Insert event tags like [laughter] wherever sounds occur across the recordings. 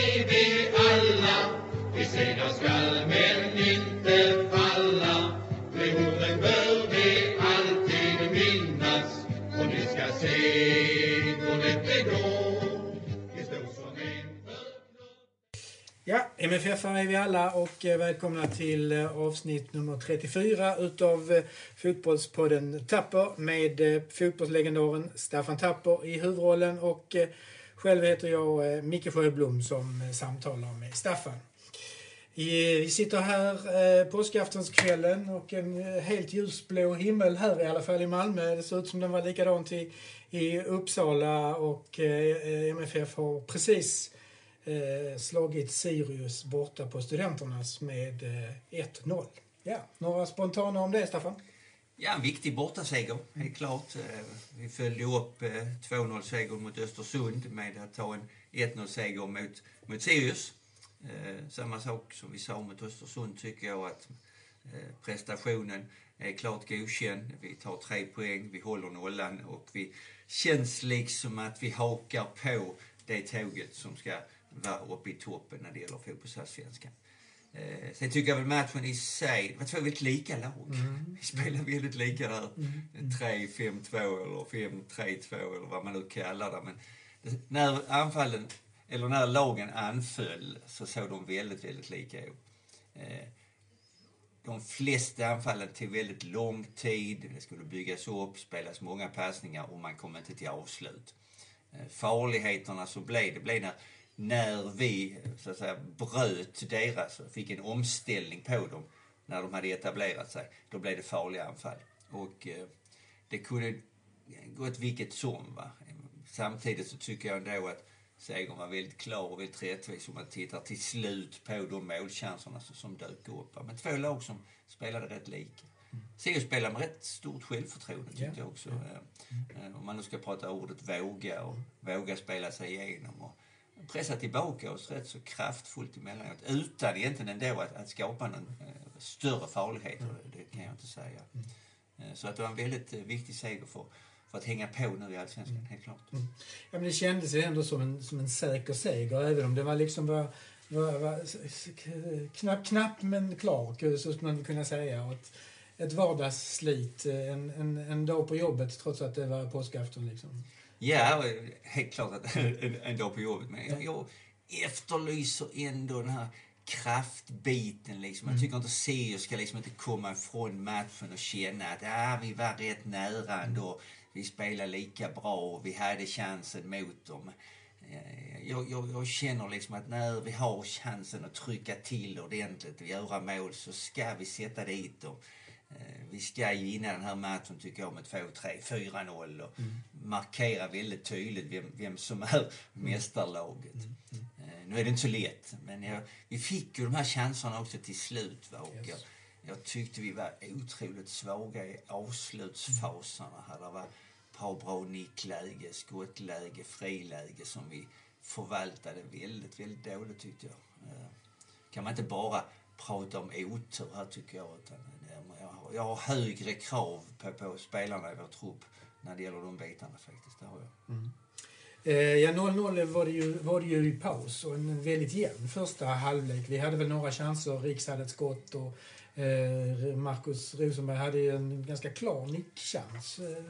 är vi alla. Vi segrar skall men inte falla. Bör vi alltid minnas. Och ni ska se det går. Ja, MFF är vi alla och eh, välkomna till eh, avsnitt nummer 34 utav eh, Fotbollspodden Tapper med fotbollslegendaren Staffan Tapper i huvudrollen och själv heter jag eh, Micke Sjöblom som eh, samtalar med Staffan. Vi sitter här eh, påskaftonskvällen och en helt ljusblå himmel här i alla fall i Malmö. Det ser ut som den var likadant i, i Uppsala och MFF har precis slagit Sirius borta på Studenternas med 1-0. Ja, några spontana om det, Staffan? Ja, en viktig bortaseger, helt klart. Eh, vi följde upp eh, 2-0-segern mot Östersund med att ta en 1-0-seger mot, mot Sirius. Eh, samma sak som vi sa mot Östersund tycker jag att prestationen är klart godkänd. Vi tar tre poäng, vi håller nollan och vi känns liksom att vi hakar på det tåget som ska vara uppe i toppen när det gäller fotbollsallsvenskan. Eh, sen tycker jag väl matchen i sig, det var två väldigt lika lag. [laughs] Vi spelar väldigt lika där. 3-5-2 eller 5-3-2 eller vad man nu kallar det. Men det, när anfallen, eller när lagen anföll så såg de väldigt, väldigt lika ut. Eh, de flesta anfallen tog väldigt lång tid. Det skulle byggas upp, spelas många passningar och man kom inte till avslut. Eh, Farligheterna som blev, det blev när, när vi så att säga, bröt deras fick en omställning på dem när de hade etablerat sig. Då blev det farliga anfall. Och eh, det kunde gått vilket som. Va? Samtidigt så tycker jag ändå att segern var väldigt klar och väldigt rättvis om man tittar till slut på de målchanserna som, dök upp. va. Men två lag som spelade rätt lika. Sirius spelade med rätt stort självförtroende tyckte Ja. jag också. Eh, Om man nu ska prata ordet våga och våga spela sig igenom. Och pressa tillbaka oss rätt så kraftfullt emellanåt. Utan egentligen ändå att, att skapa någon eh, större farlighet. och Det, kan jag inte säga. Eh, Så att det var en väldigt eh, viktig seger för, för att hänga på nu i Allsvenskan, helt klart. Ja, men det kändes ju ändå som en, som en säker seger, även om det var liksom var, var, var knapp, knapp men klar, så skulle man kunna säga. Och ett, ett vardagsslit, en, en, en dag på jobbet trots att det var påskafton. Liksom. Ja, helt klart att [laughs] en, en dag på jobbet. Men jag, jag efterlyser ändå den här kraftbiten. Liksom. Jag tycker inte Sirius ska liksom inte komma ifrån matchen och känna att ah, vi var rätt nära ändå. Vi spelade lika bra och vi hade chansen mot dem. Eh, Jag, jag, jag känner liksom att när vi har chansen att trycka till ordentligt och göra mål så ska vi sätta dit dem. Eh, Vi ska ju vinna den här matchen tycker jag med 2-3, 4-0 och markera väldigt tydligt vem, vem som är mästarlaget. Eh, Nu är det inte så lätt, men jag, vi fick ju de här chanserna också till slut. Va? Och Yes. jag, jag tyckte vi var otroligt svaga i avslutsfaserna. Här. Det var ett par bra nickläge, skottläge, friläge som vi förvaltade väldigt, väldigt dåligt tyckte jag. Eh, kan man inte bara prata om otur här tycker jag. Utan jag har, högre krav på, på spelarna i vår trupp när det gäller de bitarna faktiskt. Det har jag. Mm. Eh, ja, 0-0 var det, ju, var det ju i paus och en väldigt jämn första halvlek. Vi hade väl några chanser, Riks hade ett skott och eh, Marcus Rosenberg hade ju en ganska klar nickchans eh,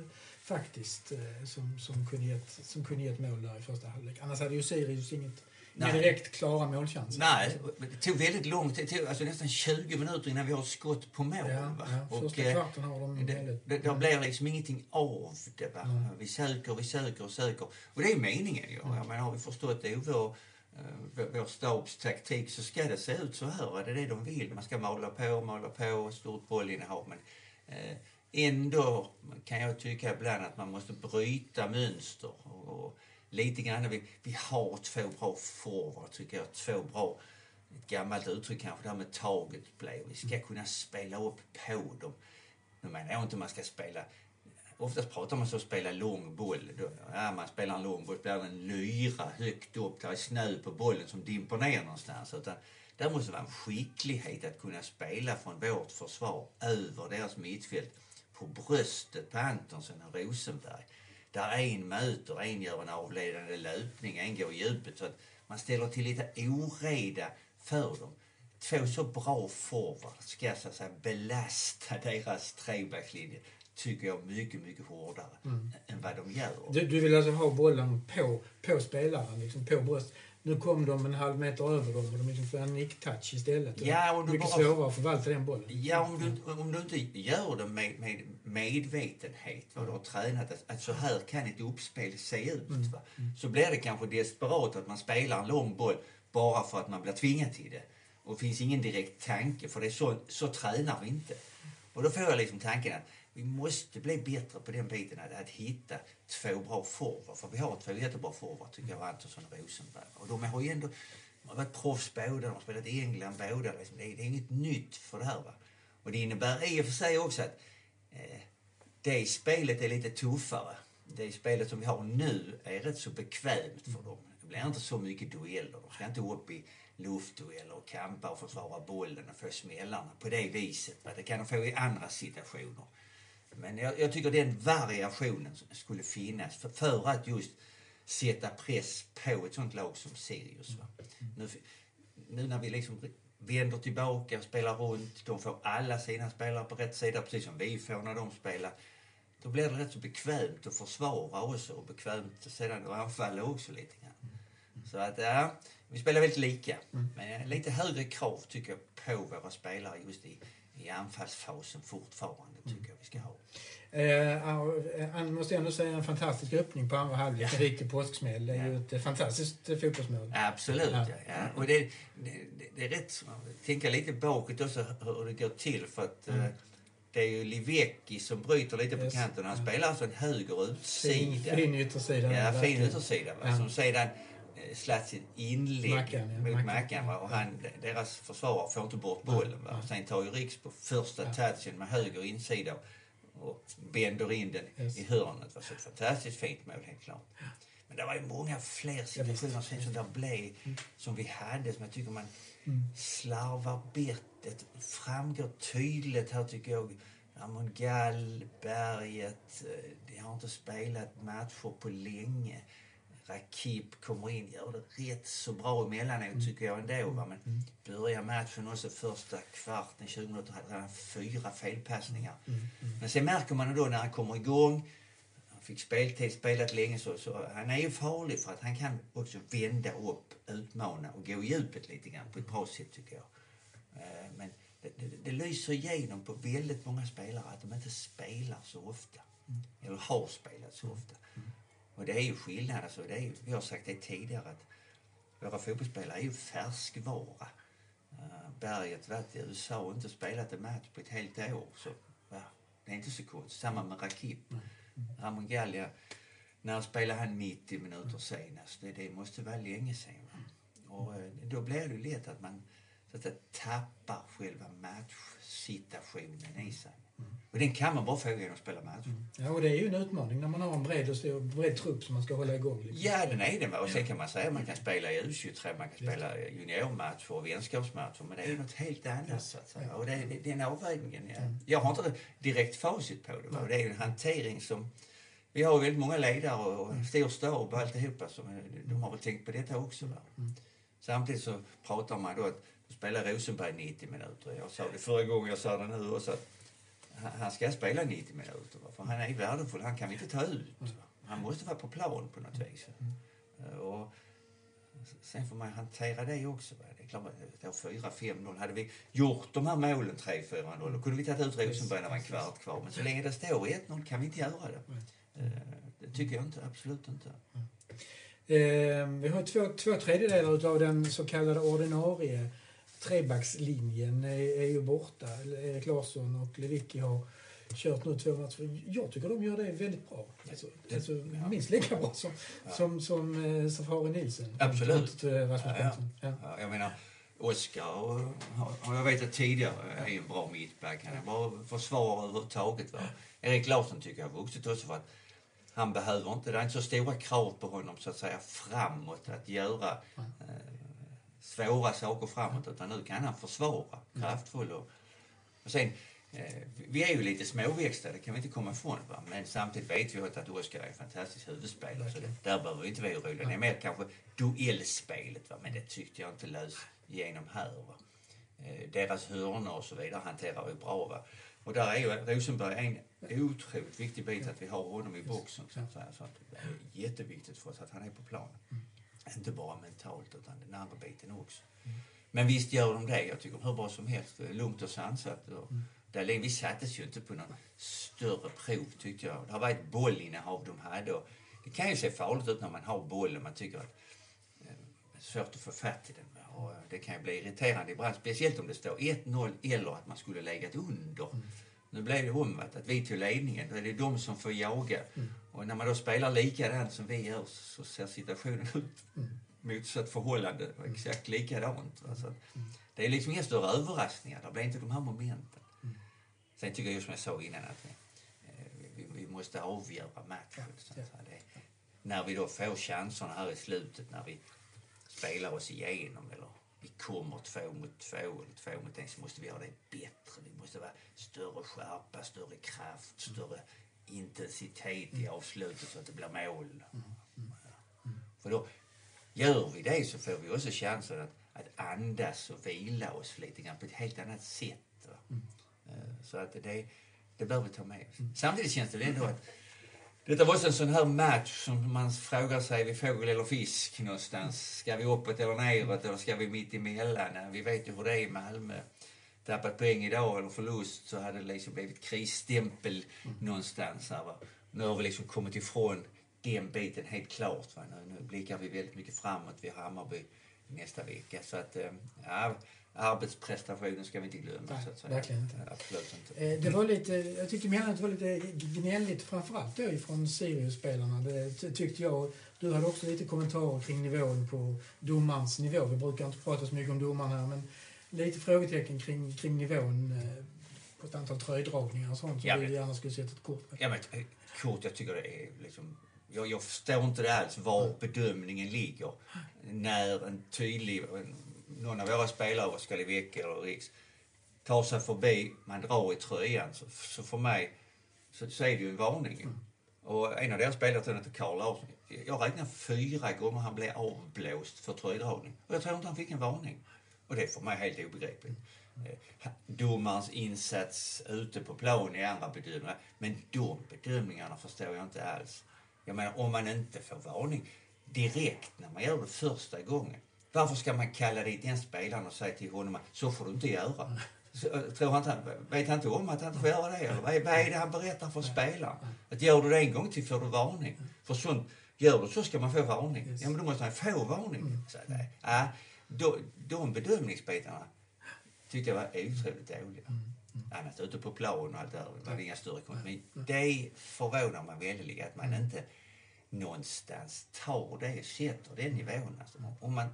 faktiskt eh, som, som, kunde gett, som kunde gett mål där i första halvlek. Annars hade ju Sirius inget, Nej. direkt klara målchanser. Nej, det tog väldigt lång tid. Det tog alltså nästan 20 minuter innan vi har skott på mål. Ja, ja, Och, första eh, kvarten har de det, väldigt... det, det blir liksom ingenting av det. Va? Mm. Vi söker, vi söker och söker. Och det är meningen ju. Jag menar, har vi förstått det vår, eh, vår, vår stabs taktik så ska det se ut så här. Det är det de vill. Man ska mala på, mala på, stort bollinnehav. Men eh, ändå kan jag tycka ibland att man måste bryta mönster. Och, och lite grann, vi, vi har två bra forwards tycker jag. Två bra ett gammalt uttryck kanske, det här med taget play. Vi ska kunna spela upp på dem. Nu menar jag inte man ska spela... Oftast pratar man så om spela lång boll. Då, ja, man spelar en lång boll, spelar en lyra högt upp, där är snö på bollen som dimper ner någonstans. Utan där måste vara en skicklighet att kunna spela från vårt försvar över deras mittfält på bröstet på Antonsson och Rosenberg. där en möter, en gör en avledande löpning, en går i djupet. Så att man ställer till lite oreda för dem. Två så bra forwards ska så att säga belasta [laughs] deras trebackslinje tycker jag mycket, mycket hårdare än vad de gör. Du, du vill alltså ha bollen på, på spelaren, liksom på bröst. Nu kom de en halv meter över dem och de liksom får en nick-touch istället. Ja, och du mycket bara- svårare att förvalta den bollen. Ja, om du, om du inte gör det med, med medvetenhet, vad du har tränat, att, att så här kan ett uppspel se ut. Va? Så blir det kanske desperat att man spelar en lång boll bara för att man blir tvingad till det. Och det finns ingen direkt tanke, för det är så, så tränar vi inte. Och då får jag liksom tanken att vi måste bli bättre på den biten, att, att hitta två bra forward. För vi har två jättebra forward tycker jag, Antonsson och Rosenberg. Och de har ju ändå de har varit proffs båda, de har spelat i England båda. Liksom. Det, är, det är inget nytt för det här. Va? Och det innebär i och för sig också att eh, det spelet är lite tuffare. Det spelet som vi har nu är rätt så bekvämt för dem. Det blir inte så mycket dueller. De ska inte upp i luftdueller och kampa och försvara bollen och få smällarna på det viset. Va? Det kan de få i andra situationer. Men jag, jag tycker den variationen skulle finnas för, för att just sätta press på ett sånt lag som Sirius. Va? Nu, nu när vi liksom vänder tillbaka och spelar runt, de får alla sina spelare på rätt sida precis som vi får när de spelar. Då blir det rätt så bekvämt att försvara också och bekvämt sedan att anfalla också lite grann. Så att ja, vi spelar väldigt lika. Men lite högre krav tycker jag på våra spelare just i, i anfallsfasen fortfarande tycker jag vi ska ha. Eh, ja, han måste ändå säga en fantastisk öppning på andra halvlek. En riktig påsksmäll. Det är ju ett eh, fantastiskt eh, fotbollsmål. Absolut, Ja. ja. ja. Och det, det, det, är rätt tänka lite bakåt också hur det går till. För att eh, det är ju Livecki som bryter lite på Yes. kanten. Han Ja. spelar alltså en höger Fin, utsida. fin yttersida. Ja, fin yttersida. Va? Ja. Som sedan eh, slatt sitt inlägg Mackan, ja. mot Mackan. Va? Och han, deras försvarare får inte bort bollen. Va? Sen tar ju Riks på första Ja. touchen med höger insida och bänder in den Yes. i hörnet. Va? Så ett fantastiskt fint mål, helt klart. Men det var ju många fler situationer sen som där blev, som vi hade, som jag tycker man Mm. slarvar bort. Det framgår tydligt här tycker jag. Ramon Gall, Berget, eh, de har inte spelat matcher på länge. Rakip kommer in, gör det rätt så bra emellanåt tycker jag ändå. Va? Men börjar matchen också första kvarten, 20 minuter, hade han fyra felpassningar. Men sen märker man då när han kommer igång, han fick speltid, spelat länge, så, så han är ju farlig för att han kan också vända upp, utmana och gå i djupet lite grann på ett bra sätt tycker jag. Eh, Men det, det, det lyser igenom på väldigt många spelare att de inte spelar så ofta. Eller har spelat så ofta. Och det är ju skillnad. Alltså, det är, ju- vi har sagt det tidigare att våra fotbollsspelare är ju färskvara. Uh, Berget varit i USA och inte spelat en match på ett helt år. Så, ja, det är inte så konstigt. Samma med Rakip. Ramon Gallia, när spelade han 90 minuter senast? Det, det måste vara länge. Va? Och eh, då blir det ju lätt att man så att säga, tappar själva matchsituationen i sig. Och den kan man bara få genom att spela matcher. Ja, och det är ju en utmaning när man har en bred och stor bred trupp som man ska hålla igång. Liksom. Ja, den är det. Och sen kan man säga att man kan spela i U23, man kan spela juniormatcher och vänskapsmatcher. Men det är ju något helt annat så att säga. Och det, det, den avvägningen, ja. Jag har inte direkt facit på det. Va? Det är ju en hantering som... Vi har ju väldigt många ledare och en stor stab och alltihopa. Som, de har väl tänkt på detta också. Va? Samtidigt så pratar man då att spelar Rosenberg 90 minuter. Jag sa det förra gången, jag sa det nu också. Att han- han ska spela 90 minuter. va? För han är värdefull, han kan vi inte ta ut. va? Han måste vara på plan på något vis. Eh, Och sen får man hantera det också. Va? Det är klart, att det är 4-5-0. Hade vi gjort de här målen 3-4-0 då kunde vi tagit ut Rosenberg när det var en kvart kvar. Men så länge det står 1-0 kan vi inte göra det. Eh, Det tycker jag inte, absolut inte. Eh, vi har två, två tredjedelar av den så kallade ordinarie trebackslinjen är, är ju borta. Erik Larsson och Lewicki har kört nu två matcher. Jag tycker de gör det väldigt bra. Alltså, det- alltså, ja. Minst lika bra som, som, som eh, Safari Nilsen. Absolut. Eh, Ja, ja. Ja. Ja, jag menar, Oskar har- har jag vetat tidigare är en bra mittback. Han är bra försvarare överhuvudtaget. Va? Erik Larsson tycker jag har vuxit också för att han behöver inte, det är inte så stora krav på honom så att säga framåt att göra eh, svåra saker framåt utan nu kan han försvara kraftfull och, och sen Eh, vi är ju lite småväxta, det kan vi inte komma ifrån. Va? Men samtidigt vet vi att Oskar är en fantastisk huvudspelare. Så där behöver vi inte vara oroliga. Det är mer kanske duellspelet. Va? Men det tyckte jag inte lös igenom här. Va? Eh, deras hörnor och så vidare hanterar vi bra. Va? Och där är ju Rosenberg en otroligt viktig bit att vi har honom i boxen. Så att säga. Så att det är jätteviktigt för oss att han är på planen. Inte bara mentalt utan den andra biten också. Mm. Men visst gör de det. Jag tycker hur bra som helst. Lugnt och sansat. Och mm. Dahlin, vi sattes ju inte på någon större prov tyckte jag. Det har varit bollinnehav de hade. Och det kan ju se farligt ut när man har bollen. Man tycker att det eh, är svårt att få fatt i den. Och det kan ju bli irriterande ibland. Speciellt om det står 1-0 eller att man skulle legat under. Mm. Nu blev det omvänt, att vi tog ledningen. Då är det de som får jaga. Mm. Och när man då spelar likadant som vi gör så ser situationen ut mm. motsatt förhållande. Mm. Exakt likadant. Alltså, mm. Det är liksom inga större överraskningar. Det blir inte de här momenten. Mm. Sen tycker jag som jag sa innan att eh, vi, vi måste avgöra matchen. Ja, när vi då får chanserna här i slutet, när vi spelar oss igenom eller vi kommer två mot två eller två mot en så måste vi göra det bättre. Vi måste vara större skärpa, större kraft, större intensitet i avslutet så att det blir mål. Mm. Mm. För då gör vi det så får vi också chansen att, att andas och vila oss lite grann på ett helt annat sätt. Mm. Så att det, det bör vi ta med oss. Samtidigt känns det ändå att detta var också en sån här match som man frågar sig vid fågel eller fisk någonstans. Ska vi uppåt eller neråt eller ska vi mitt emellan? Vi vet ju hur det är i Malmö. Tappat poäng idag eller förlust så hade det liksom blivit krisstämpel mm. någonstans. Här, va? Nu har vi liksom kommit ifrån den biten helt klart. Va? Nu, nu blickar vi väldigt mycket framåt vid Hammarby nästa vecka. Så att, eh, ja, arbetsprestationen ska vi inte glömma. Nej, så att säga. Verkligen inte. Absolut inte. Eh, det var lite, jag tyckte emellanåt var lite gnälligt framförallt då ifrån Sirius-spelarna. Det tyckte jag. Du hade också lite kommentarer kring nivån på domarens nivå. Vi brukar inte prata så mycket om domaren här men lite frågetecken kring, kring nivån eh, på ett antal tröjdragningar och sånt som ja, du gärna skulle sett ett kort på. Ja men eh, kort, jag tycker det är liksom jag, jag förstår inte alls var bedömningen ligger. När en tydlig, någon av våra spelare, Oskar Vecka eller Riks, tar sig förbi, man drar i tröjan, så, så för mig så, så är det ju en varning. Mm. Och en av deras spelare, jag Karl Larsson, jag räknar fyra gånger han blev avblåst för tröjdragning. Och jag tror inte han fick en varning. Och det är för mig helt obegripligt. Mm. Domarens insats ute på plan är andra bedömningar. Men de bedömningarna förstår jag inte alls. Jag menar, om man inte får varning direkt när man gör det första gången. Varför ska man kalla dit den spelaren och säga till honom att så får du inte göra? Så, eh, tror han, vet han inte om att han inte får göra det? Eller vad, är, vad är det han berättar för spelaren? Att gör du det en gång till får du varning. För sånt, gör du så ska man få varning. Ja, men då måste han få varning. Mm. Så, nej, äh, de, de bedömningsbitarna tyckte jag var otroligt dåliga. Mm. Mm. Annars ute på plan och allt där var det inga större. Men det förvånar mig väldigt att man inte någonstans tar det, sätter den nivån. Alltså, om man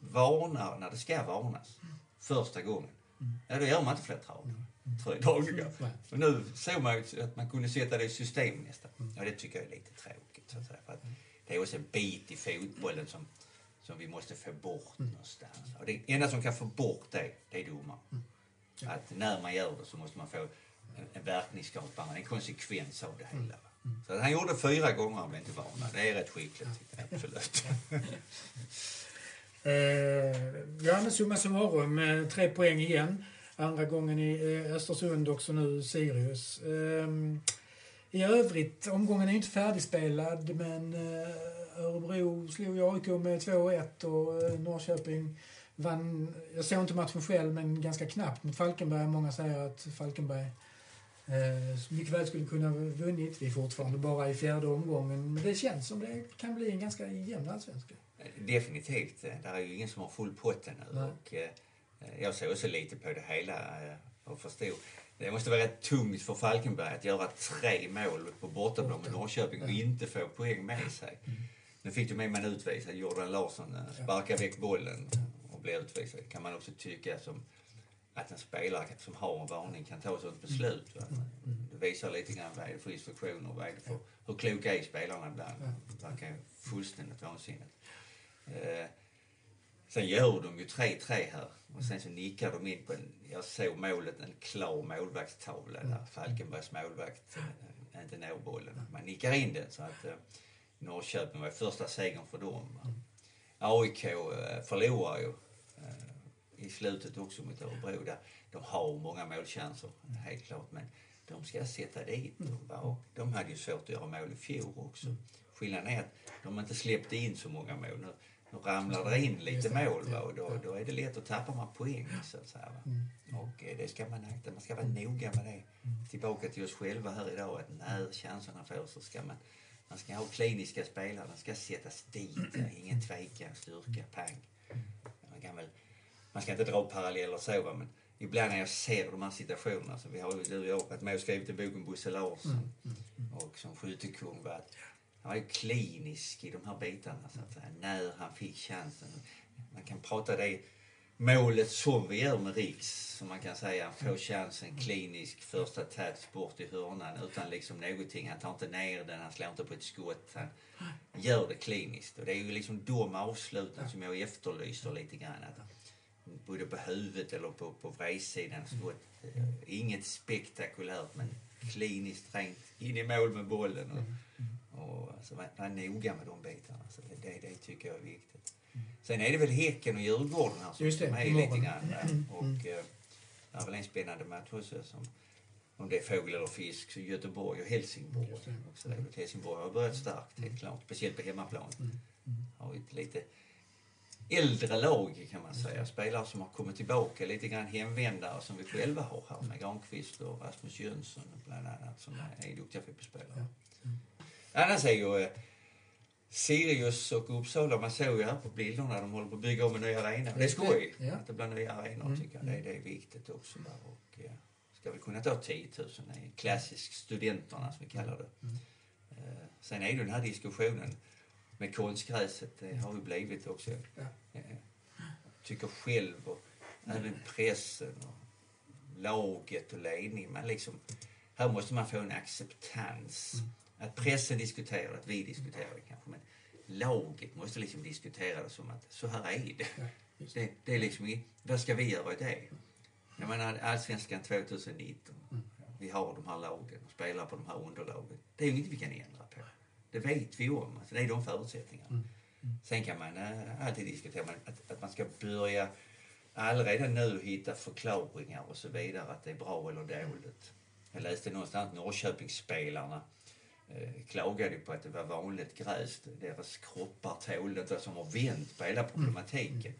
varnar när det ska varnas första gången, ja då gör man inte fler trav. Tröjdragningar. Men nu såg man ju att man kunde sätta det i system nästan. Ja, det tycker jag är lite tråkigt. Så att säga, för att det är också en bit i fotbollen som, som vi måste få bort mm. någonstans. Och det enda som kan få bort det, det är domaren. Mm. Ja. Att när man gör det så måste man få en, en verkningsskapande, en konsekvens av det hela. Mm. Så han gjorde fyra gånger och blev inte varnad. Det är rätt skickligt, absolut. [laughs] eh, ja, men summa summarum, eh, tre poäng igen. Andra gången i eh, Östersund, också nu Sirius. Eh, I övrigt, omgången är inte färdigspelad, men eh, Örebro slog AIK med 2-1 och eh, Norrköping vann, jag såg inte matchen själv, men ganska knappt mot Falkenberg. Många säger att Falkenberg eh, mycket väl skulle kunna vunnit. Vi är fortfarande bara i fjärde omgången, men det känns som det kan bli en ganska jämn allsvenska. Definitivt. Det är ju ingen som har full pott ännu. Och, eh, jag såg också lite på det hela eh, och förstod. Det måste vara rätt tungt för Falkenberg att göra tre mål på bortaplan med Norrköping och inte få poäng med sig. Mm. Nu fick du med man utvisad. Jordan Larsson eh, sparkade väck bollen och blev utvisad. kan man också tycka som att en spelare som har en varning kan ta ett sådant beslut. Va? Det visar lite grann vad är det för instruktioner, vad är det för, hur kloka är spelarna ibland. Det verkar fullständigt vansinnigt. Eh, Sen gör de ju 3-3 här och sen så nickar de in på en, jag såg målet, en klar målvaktstavla där Falkenbergs målvakt äh, inte når bollen. Man nickar in den så att äh, Norrköping var första segern för dem. AIK äh, förlorar ju äh, i slutet också mot Örebro där de har många målchanser, helt klart. Men de ska sätta dit dem. Och de hade ju svårt att göra mål i fjol också. Skillnaden är att de inte släppte in så många mål. Nu, nu ramlar det in lite mål va? och då, då är det lätt att tappa man poäng. Så att säga, va? Och eh, det ska man akta, man ska vara noga med det. Tillbaka till oss själva här idag, att när chanserna får så ska man man ska ha kliniska spelare, de ska sättas dit. [clears throat] Ingen tvekan, styrka, pang. Man, kan väl, man ska inte dra paralleller så va, men ibland när jag ser de här situationerna, så vi har ju du och jag varit med och skrivit i boken Bosse Larsson Mm, mm, mm. och som skyttekung var att han var ju klinisk i de här bitarna så att säga, när han fick chansen. Man kan prata det målet som vi gör med Riks, som man kan säga, får chansen klinisk, första touch bort i hörnan utan liksom någonting. Han tar inte ner den, han slår inte på ett skott. Han gör det kliniskt. Och det är ju liksom de avsluten som jag efterlyser lite grann. Att både på huvudet eller på, på vredsidan skott. Eh, Inget spektakulärt men kliniskt rent in i mål med bollen. Och, och alltså, var, var noga med de bitarna. Så det, det, tycker jag är viktigt. Sen är det väl Häcken och Djurgården här som, Just det, som är lite grann där. Och eh, det är väl en spännande match också som om det är fågel eller fisk, så Göteborg och Helsingborg. Också Helsingborg har börjat starkt, helt klart. Speciellt på hemmaplan. Har ju ett lite äldre lag kan man säga. Spelare som har kommit tillbaka, lite grann hemvändare som vi själva har här med Granqvist och Rasmus Jönsson bland annat som är, duktiga fotbollsspelare. Annars är ju eh, Sirius och Uppsala, man såg ju här på bilderna, de håller på att bygga om en ny arena. Det är skoj Ja. att det blir nya arenor Mm. tycker jag. Det, det är viktigt också där. Och, eh, ska väl kunna ta 10 000, det är klassisk studenterna som vi kallar det. Eh, sen är det den här diskussionen med konstgräset, det har ju blivit också. Ja. Eh, tycker själv och även pressen och laget och ledningen. Man liksom, här måste man få en acceptans. Att pressen diskuterar, att vi diskuterar det kanske, men laget måste liksom diskutera det som att så här är det. Ja, Det, det är liksom, vad ska vi göra i det? Jag menar Allsvenskan 2019. Vi har de här lagen och spelar på de här underlagen. Det är ju inget vi kan ändra. Det vet vi om. Alltså, det är de förutsättningarna. Sen kan man äh, alltid diskutera men att, att man ska börja allredan nu hitta förklaringar och så vidare att det är bra eller dåligt. Jag läste någonstans att Norrköpingsspelarna eh, klagade på att det var vanligt gräs. Deras kroppar tålde inte, som har vänt på hela problematiken.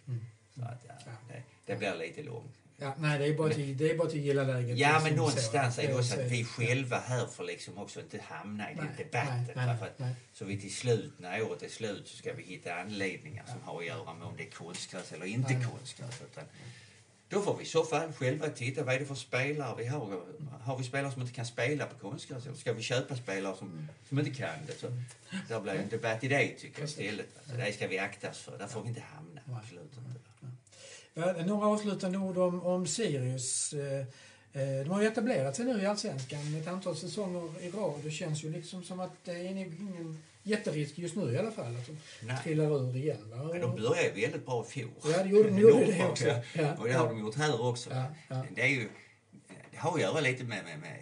Så att, ja, det, det blir lite långt. Ja, nej, det är bara till, det är bara till gilla läget. Ja, men någonstans är det också att vi själva här får liksom också inte hamna i den Nej, debatten. nej, nej, att, nej. Så vi till slut, när året är slut, så ska vi hitta anledningar som har att göra med om det är konstgräs eller inte Nej, konstgräs. Utan då får vi i så fall själva titta, vad är det för spelare vi har? Har vi spelare som inte kan spela på konstgräs eller ska vi köpa spelare som, som inte kan det? Så det blir en debatt i det tycker jag istället. Så det ska vi akta oss för, där får vi inte hamna. Absolut. Ja, några avslutande ord om, om Sirius. Eh, eh, De har ju etablerat sig nu i Allsvenskan ett antal säsonger i rad. Det känns ju liksom som att det är ingen jätterisk just nu i alla fall att de Nej. trillar ur igen. Va? Men de började väldigt bra i fjol. Ja, det gjorde de gjorde [laughs] det Ja, också. Ja, Och det har de gjort här också. Ja, ja. Det, är ju, det har att göra lite med, med, med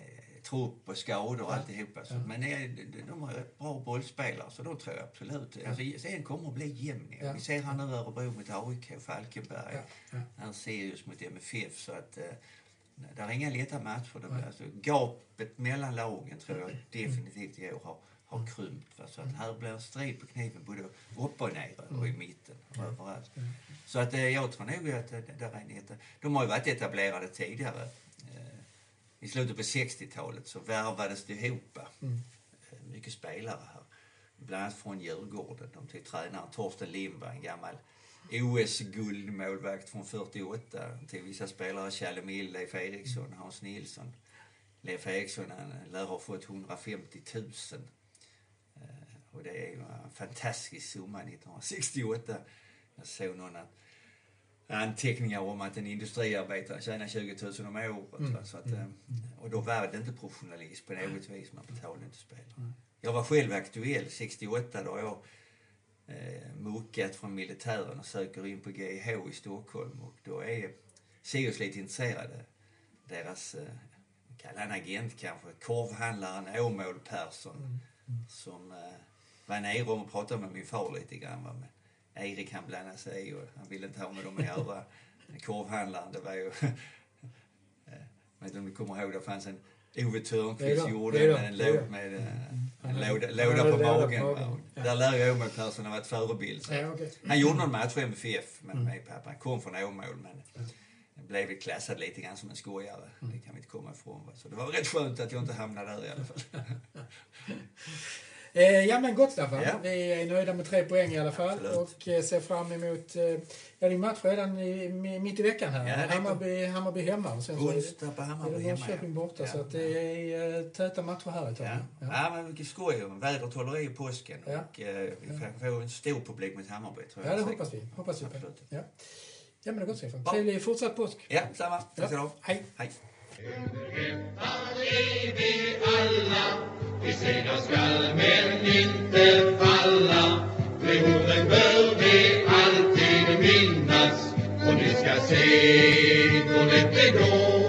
trupp och skador och alltihopa. Så. Ja. Men det de- de har rätt bra bollspelare så då tror jag absolut. Alltså, sen kommer att bli jämn. Ja. Ja. Vi ser här nu Örebro mot AIK, Falkenberg. Ja, ja. Sirius mot MFF. Så att, eh, det är inga lätta matcher. Det blir, alltså, gapet mellan lagen tror jag definitivt i år har, har krympt. Va? Så att här blir strid på kniven både upp och ner och i mitten och överallt. Så att eh, jag tror nog att eh, där är en. De har ju varit etablerade tidigare. I slutet på 60-talet så värvades det ihop Mm. eh, mycket spelare här. Bland annat från Djurgården. De tog tränaren Torsten Lindberg, en gammal OS-guldmålvakt från 48. Till vissa spelare, Challe Mill, Leif Eriksson, Hans Nilsson. Leif Eriksson han lär ha fått 150 000. Eh, Och det är ju en fantastisk summa 1968. Jag såg någon att anteckningar om att en industriarbetare tjänar 20 000 om året. Mm. Så att, eh, och då var det inte professionalism på något vis. Man betalade inte spelare. Jag var själv aktuell 68 då jag eh, muckat från militären och söker in på GIH i Stockholm. Och då är Sirius lite intresserade. Deras, eh, kalla en agent kanske, korvhandlaren Åmål Persson. Mm. Som eh, var nere och pratade med min far lite grann. Va? Men Erik han blandade sig i och han ville inte ha med dem att göra. [laughs] Korvhandlaren, det var ju... jag vet inte om du kommer ihåg, det fanns en Ove då, gjorde en är låt med eh, Han en hade- låda, låda på magen. Där lär ju Åmål Persson ha varit förebild. Han gjorde någon match för MFF med, Mm. med pappa. Han kom från Åmål men blev klassad lite grann som en skojare. Mm. Det kan vi inte komma ifrån. Så det var rätt skönt att jag inte hamnade där i alla fall. [laughs] Eh, ja men gott Staffan. Ja. Vi är nöjda med tre poäng i alla fall Absolut. och eh, ser fram emot... Eh, ja, din match redan i, mi- mitt i veckan här. Ja, det Hammarby, Hammarby hemma och sen det, Onsdag på det Hammarby hemma. Norrköping borta Ja. så att det är eh, täta matcher här ett tag. Ja. Ja. Ja. men vilket skoj. Vädret håller i påsken Ja. och vi får få en stor publik mot Hammarby tror Ja, jag. det säkert. hoppas vi. Hoppas vi på. Ja. ja, men det är gott Stefan. Ja. Trevlig fortsatt påsk. Ja, samma. Tack ska du ha. Hej. Hej är vi alla, vi segrar skall men inte falla. De orden bör vi alltid minnas, och ni ska se hur lätt det går